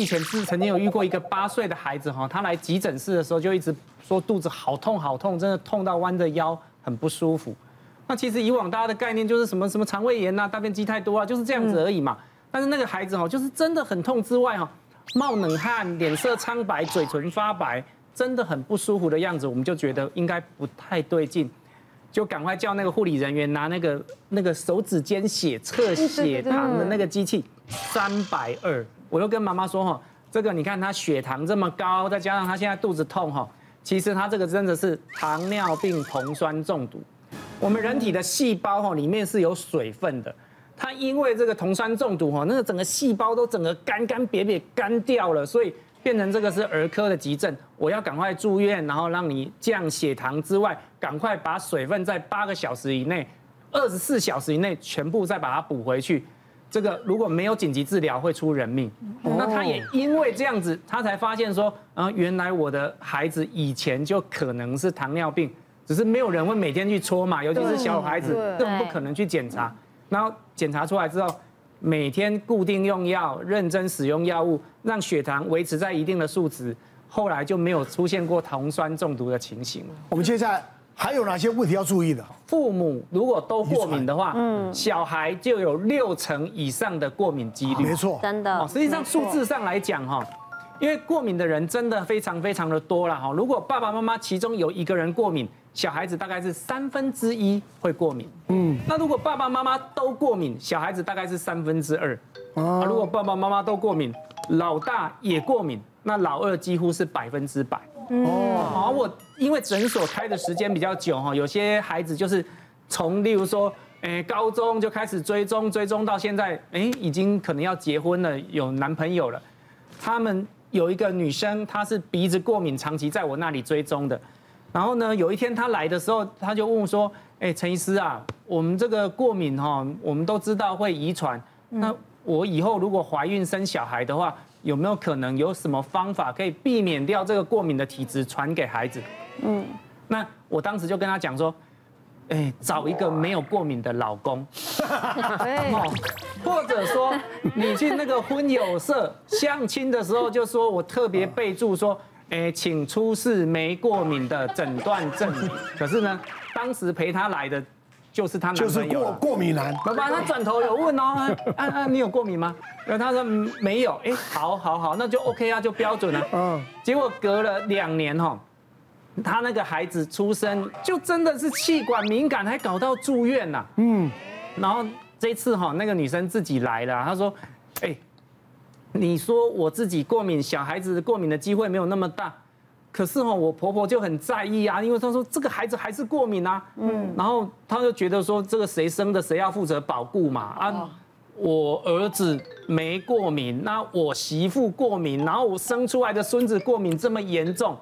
以前是曾经有遇过一个八岁的孩子哈，他来急诊室的时候就一直说肚子好痛好痛，真的痛到弯着腰很不舒服。那其实以往大家的概念就是什么什么肠胃炎呐、大便积太多啊，就是这样子而已嘛。但是那个孩子哈，就是真的很痛之外哈，冒冷汗、脸色苍白、嘴唇发白，真的很不舒服的样子，我们就觉得应该不太对劲。就赶快叫那个护理人员拿那个那个手指尖血测血糖的那个机器，三百二。我就跟妈妈说哈，这个你看他血糖这么高，再加上他现在肚子痛哈，其实他这个真的是糖尿病酮酸中毒。我们人体的细胞哈里面是有水分的，他因为这个酮酸中毒哈，那个整个细胞都整个干干瘪瘪干掉了，所以。变成这个是儿科的急症，我要赶快住院，然后让你降血糖之外，赶快把水分在八个小时以内、二十四小时以内全部再把它补回去。这个如果没有紧急治疗，会出人命。那他也因为这样子，他才发现说，啊，原来我的孩子以前就可能是糖尿病，只是没有人会每天去搓嘛，尤其是小孩子更不可能去检查。然后检查出来之后。每天固定用药，认真使用药物，让血糖维持在一定的数值，后来就没有出现过酮酸中毒的情形。我们接下来还有哪些问题要注意的？父母如果都过敏的话，嗯，小孩就有六成以上的过敏几率。没错，真的。实际上数字上来讲，哈，因为过敏的人真的非常非常的多了，哈。如果爸爸妈妈其中有一个人过敏，小孩子大概是三分之一会过敏，嗯，那如果爸爸妈妈都过敏，小孩子大概是三分之二，啊，如果爸爸妈妈都过敏，老大也过敏，那老二几乎是百分之百，哦，好，我因为诊所开的时间比较久哈，有些孩子就是从例如说，诶，高中就开始追踪，追踪到现在，诶，已经可能要结婚了，有男朋友了，他们有一个女生，她是鼻子过敏，长期在我那里追踪的。然后呢，有一天她来的时候，她就问我说：“哎，陈医师啊，我们这个过敏哈，我们都知道会遗传。那我以后如果怀孕生小孩的话，有没有可能有什么方法可以避免掉这个过敏的体质传给孩子？”嗯，那我当时就跟他讲说：“哎，找一个没有过敏的老公，或者说你去那个婚友社相亲的时候，就说我特别备注说。”哎，请出示没过敏的诊断证明。可是呢，当时陪他来的就是他男朋友，就是过过敏男。爸爸，他转头有问哦，啊啊，你有过敏吗？然后他说没有。哎，好，好，好，那就 OK 啊，就标准了。嗯。结果隔了两年哈，他那个孩子出生就真的是气管敏感，还搞到住院呐。嗯。然后这次哈，那个女生自己来了，她说，哎。你说我自己过敏，小孩子过敏的机会没有那么大，可是哈，我婆婆就很在意啊，因为她说这个孩子还是过敏啊，嗯，然后她就觉得说这个谁生的谁要负责保护嘛，啊，我儿子没过敏，那我媳妇过敏，然后我生出来的孙子过敏这么严重，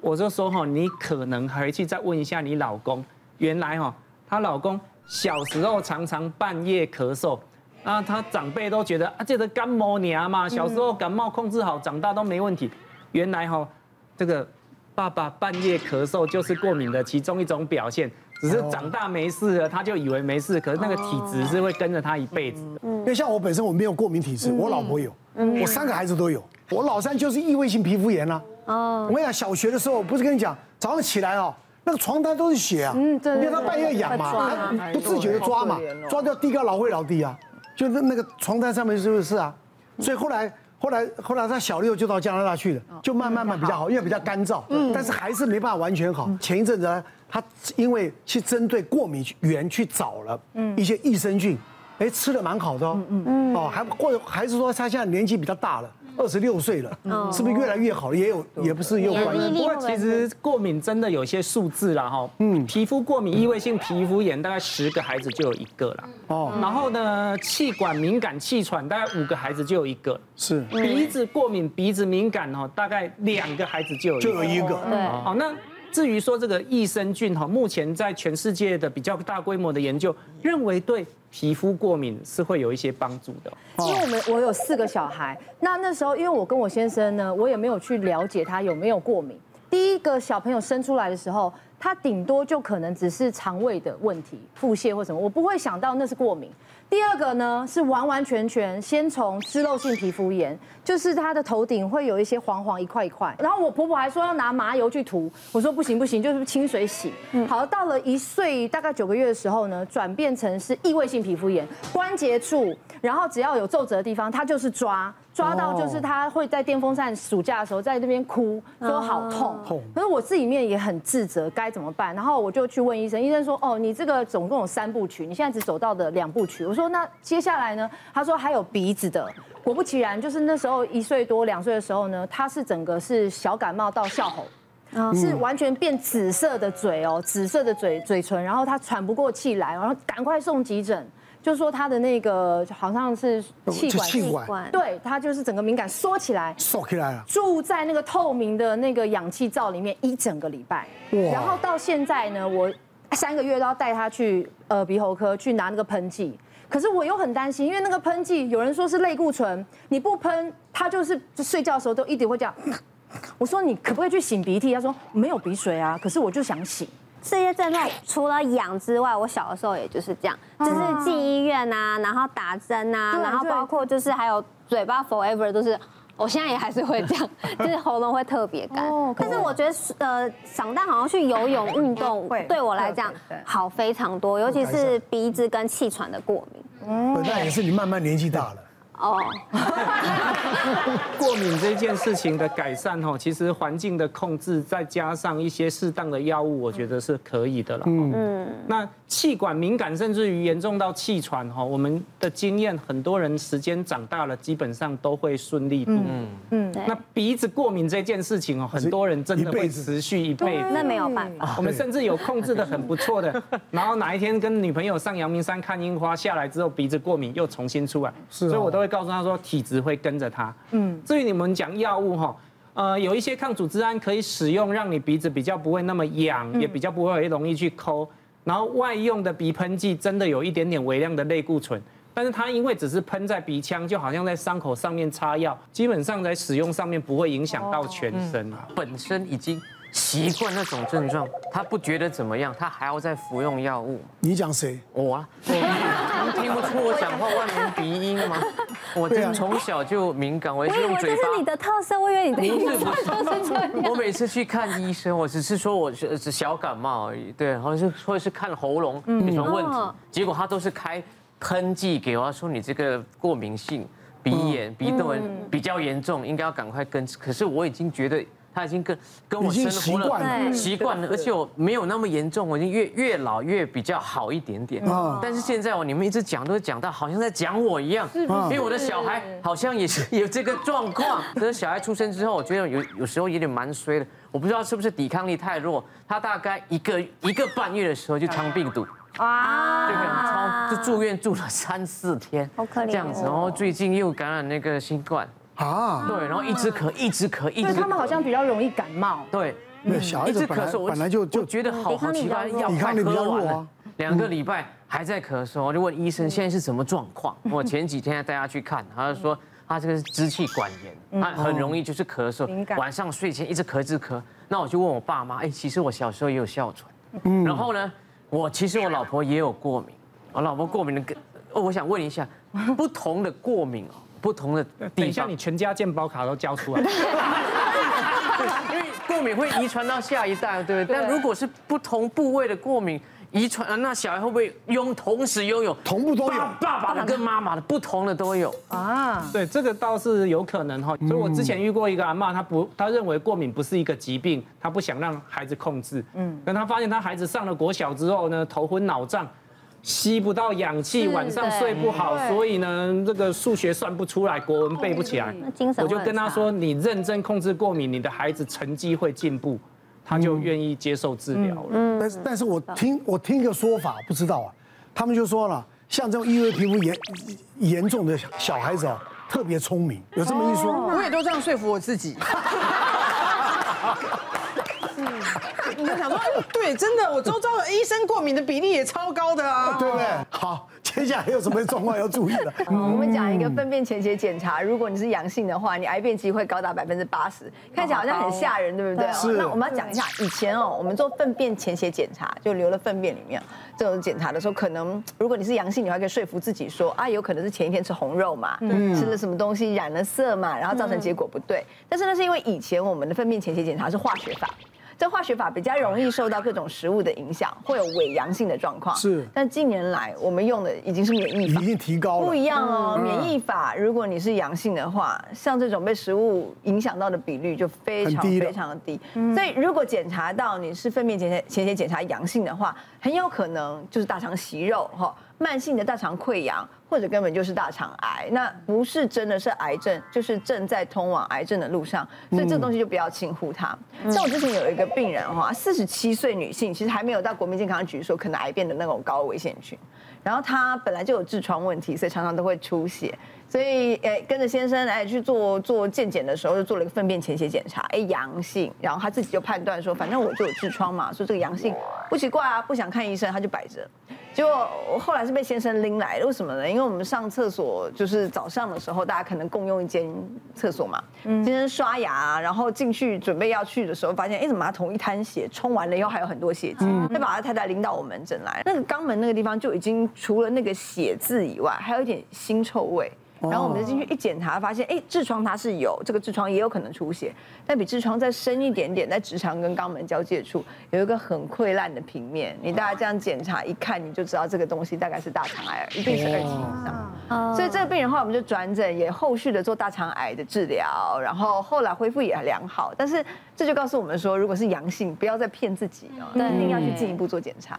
我就说哈，你可能回去再问一下你老公，原来哈，她老公小时候常常半夜咳嗽。啊，他长辈都觉得啊，这个感冒娘嘛，小时候感冒控制好，长大都没问题。原来哈，这个爸爸半夜咳嗽就是过敏的其中一种表现，只是长大没事了，他就以为没事，可是那个体质是会跟着他一辈子的。因为像我本身我没有过敏体质，我老婆有，我三个孩子都有，我老三就是异位性皮肤炎啦。哦，我跟你讲，小学的时候不是跟你讲，早上起来哦，那个床单都是血啊，嗯，对，因为他半夜痒嘛，不自觉的抓嘛，抓掉地高老会老滴啊。就是那个床单上面是不是啊？所以后来后来后来他小六就到加拿大去了，就慢慢慢比较好，因为比较干燥，但是还是没办法完全好。前一阵子呢，他因为去针对过敏源去找了一些益生菌，哎，吃的蛮好的哦，哦，还或者还是说他现在年纪比较大了。二十六岁了，是不是越来越好了？也有，也不是也有关系。不过其实过敏真的有些数字了哈。嗯，皮肤过敏、异位性皮肤炎，大概十个孩子就有一个了。哦。然后呢，气管敏感、气喘，大概五个孩子就有一个。是。鼻子过敏、鼻子敏感哦，大概两个孩子就有就有一个。对。好，那。至于说这个益生菌哈，目前在全世界的比较大规模的研究，认为对皮肤过敏是会有一些帮助的。因为我们我有四个小孩，那那时候因为我跟我先生呢，我也没有去了解他有没有过敏。第一个小朋友生出来的时候，他顶多就可能只是肠胃的问题、腹泻或什么，我不会想到那是过敏。第二个呢是完完全全先从脂漏性皮肤炎，就是她的头顶会有一些黄黄一块一块，然后我婆婆还说要拿麻油去涂，我说不行不行，就是清水洗。好，到了一岁大概九个月的时候呢，转变成是异位性皮肤炎，关节处，然后只要有皱褶的地方，它就是抓。抓到就是他会在电风扇暑假的时候在那边哭，说好痛。痛。可是我自己面也很自责，该怎么办？然后我就去问医生，医生说：“哦，你这个总共有三部曲，你现在只走到的两部曲。”我说：“那接下来呢？”他说：“还有鼻子的。”果不其然，就是那时候一岁多两岁的时候呢，他是整个是小感冒到笑吼，是完全变紫色的嘴哦，紫色的嘴嘴唇，然后他喘不过气来，然后赶快送急诊。就是说他的那个好像是气管，气管，对，他就是整个敏感缩起来，缩起来了，住在那个透明的那个氧气罩里面一整个礼拜，然后到现在呢，我三个月都要带他去呃鼻喉科去拿那个喷剂，可是我又很担心，因为那个喷剂有人说是类固醇，你不喷，他就是就睡觉的时候都一直会这样。我说你可不可以去擤鼻涕？他说没有鼻水啊，可是我就想擤。这些症状除了痒之外，我小的时候也就是这样，就是进医院啊，然后打针啊，然后包括就是还有嘴巴 forever 都是，我现在也还是会这样，就是喉咙会特别干。但是我觉得呃，长大好像去游泳运动对我来讲好非常多，尤其是鼻子跟气喘的过敏。嗯，那也是你慢慢年纪大了。哦，过敏这件事情的改善哈，其实环境的控制再加上一些适当的药物，我觉得是可以的了。嗯，那气管敏感甚至于严重到气喘哈，我们的经验，很多人时间长大了，基本上都会顺利度。嗯嗯，那鼻子过敏这件事情哦，很多人真的会持续一辈子。那没有办法。我们甚至有控制的很不错的，然后哪一天跟女朋友上阳明山看樱花下来之后，鼻子过敏又重新出来。是，所以我都会。会告诉他说，体质会跟着他。嗯，至于你们讲药物哈，呃，有一些抗组织胺可以使用，让你鼻子比较不会那么痒，也比较不会容易去抠。然后外用的鼻喷剂真的有一点点微量的类固醇，但是它因为只是喷在鼻腔，就好像在伤口上面擦药，基本上在使用上面不会影响到全身。本身已经。习惯那种症状，他不觉得怎么样，他还要再服用药物。你讲谁？我啊，你 听不出我讲话外面鼻音吗？我这从小就敏感，我也是用嘴巴。这是你的特色，我以为你的特色是这样。我每次去看医生，我只是说我是是小感冒而已，对，好像是或者是看喉咙有什么问题，结果他都是开喷剂给我，说你这个过敏性鼻炎、鼻窦炎比较严重，应该要赶快根治。可是我已经觉得。他已经跟跟我生活了习惯了，而且我没有那么严重，我已经越越老越比较好一点点。但是现在哦，你们一直讲都讲到好像在讲我一样，因为我的小孩好像也是 有这个状况。可是小孩出生之后，我觉得有有时候有点蛮衰的，我不知道是不是抵抗力太弱。他大概一个一个半月的时候就肠病毒啊，就很超，就住院住了三四天，好可怜这样子。然后最近又感染那个新冠。啊，对，然后一直咳，一直咳，一直咳。他们好像比较容易感冒。对，小孩子本来本来就就觉得好好奇怪，药快喝完了，两个礼拜还在咳嗽，我就问医生现在是什么状况？我前几天带他去看，他就说他这个是支气管炎，他很容易就是咳嗽，晚上睡前一直咳一直咳。那我就问我爸妈，哎，其实我小时候也有哮喘，嗯，然后呢，我其实我老婆也有过敏，我老婆过敏的跟，哦，我想问一下，不同的过敏哦。不同的，等一下你全家健保卡都交出来，因为过敏会遗传到下一代，对不对？但如果是不同部位的过敏遗传，那小孩会不会拥同时拥有同步都有？爸爸的跟妈妈的不同的都有啊？对，这个倒是有可能哈。所以我之前遇过一个阿妈，她不，她认为过敏不是一个疾病，她不想让孩子控制。嗯，但她发现她孩子上了国小之后呢，头昏脑胀。吸不到氧气，晚上睡不好，所以呢，这个数学算不出来，国文背不起来。我就跟他说：“你认真控制过敏，你的孩子成绩会进步。”他就愿意接受治疗了。嗯，但是，但是我听我听一个说法，不知道啊，他们就说了，像这种异位皮肤严严重的小孩子啊，特别聪明，有这么一说。我也都这样说服我自己。你就想说，对，真的，我周遭的医生过敏的比例也超高的啊，对不对？好。接下来有什么状况要注意的？嗯，我们讲一个粪便潜血检查，如果你是阳性的话，你癌变机会高达百分之八十，看起来好像很吓人，对不对？是。那我们要讲一下，以前哦，我们做粪便潜血检查，就留了粪便里面这种检查的时候，可能如果你是阳性，你还可以说服自己说啊，有可能是前一天吃红肉嘛，吃了什么东西染了色嘛，然后造成结果不对。但是那是因为以前我们的粪便潜血检查是化学法。这化学法比较容易受到各种食物的影响，会有伪阳性的状况。是，但近年来我们用的已经是免疫法，已经提高了。不一样哦，免疫法，如果你是阳性的话，像这种被食物影响到的比率就非常非常的低。所以如果检查到你是粪便潜血潜血检查阳性的话，很有可能就是大肠息肉哈。慢性的大肠溃疡，或者根本就是大肠癌，那不是真的是癌症，就是正在通往癌症的路上，所以这东西就不要轻忽它。像我之前有一个病人哈，四十七岁女性，其实还没有到国民健康局说可能癌变的那种高危险群，然后她本来就有痔疮问题，所以常常都会出血。所以，哎，跟着先生哎去做做健检的时候，就做了一个粪便潜血检查，哎，阳性。然后他自己就判断说，反正我就有痔疮嘛，说这个阳性不奇怪啊，不想看医生，他就摆着。结果我后来是被先生拎来的，为什么呢？因为我们上厕所就是早上的时候，大家可能共用一间厕所嘛。先生刷牙，然后进去准备要去的时候，发现哎，怎么马桶一滩血，冲完了以后还有很多血迹，就把他太太拎到我门诊来。那个肛门那个地方就已经除了那个血渍以外，还有一点腥臭味。然后我们就进去一检查，发现哎，痔疮它是有，这个痔疮也有可能出血，但比痔疮再深一点点，在直肠跟肛门交界处有一个很溃烂的平面。你大家这样检查一看，你就知道这个东西大概是大肠癌，一定是二级以上。所以这个病人后来我们就转诊，也后续的做大肠癌的治疗，然后后来恢复也良好。但是这就告诉我们说，如果是阳性，不要再骗自己哦，一定要去进一步做检查。